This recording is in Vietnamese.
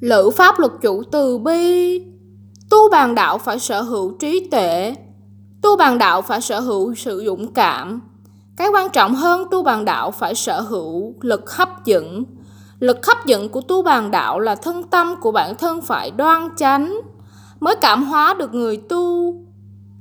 Lữ pháp luật chủ từ bi. Tu bàn đạo phải sở hữu trí tuệ. Tu bàn đạo phải sở hữu sự dũng cảm. Cái quan trọng hơn tu bàn đạo phải sở hữu lực hấp dẫn. Lực hấp dẫn của tu bàn đạo là thân tâm của bản thân phải đoan chánh. Mới cảm hóa được người tu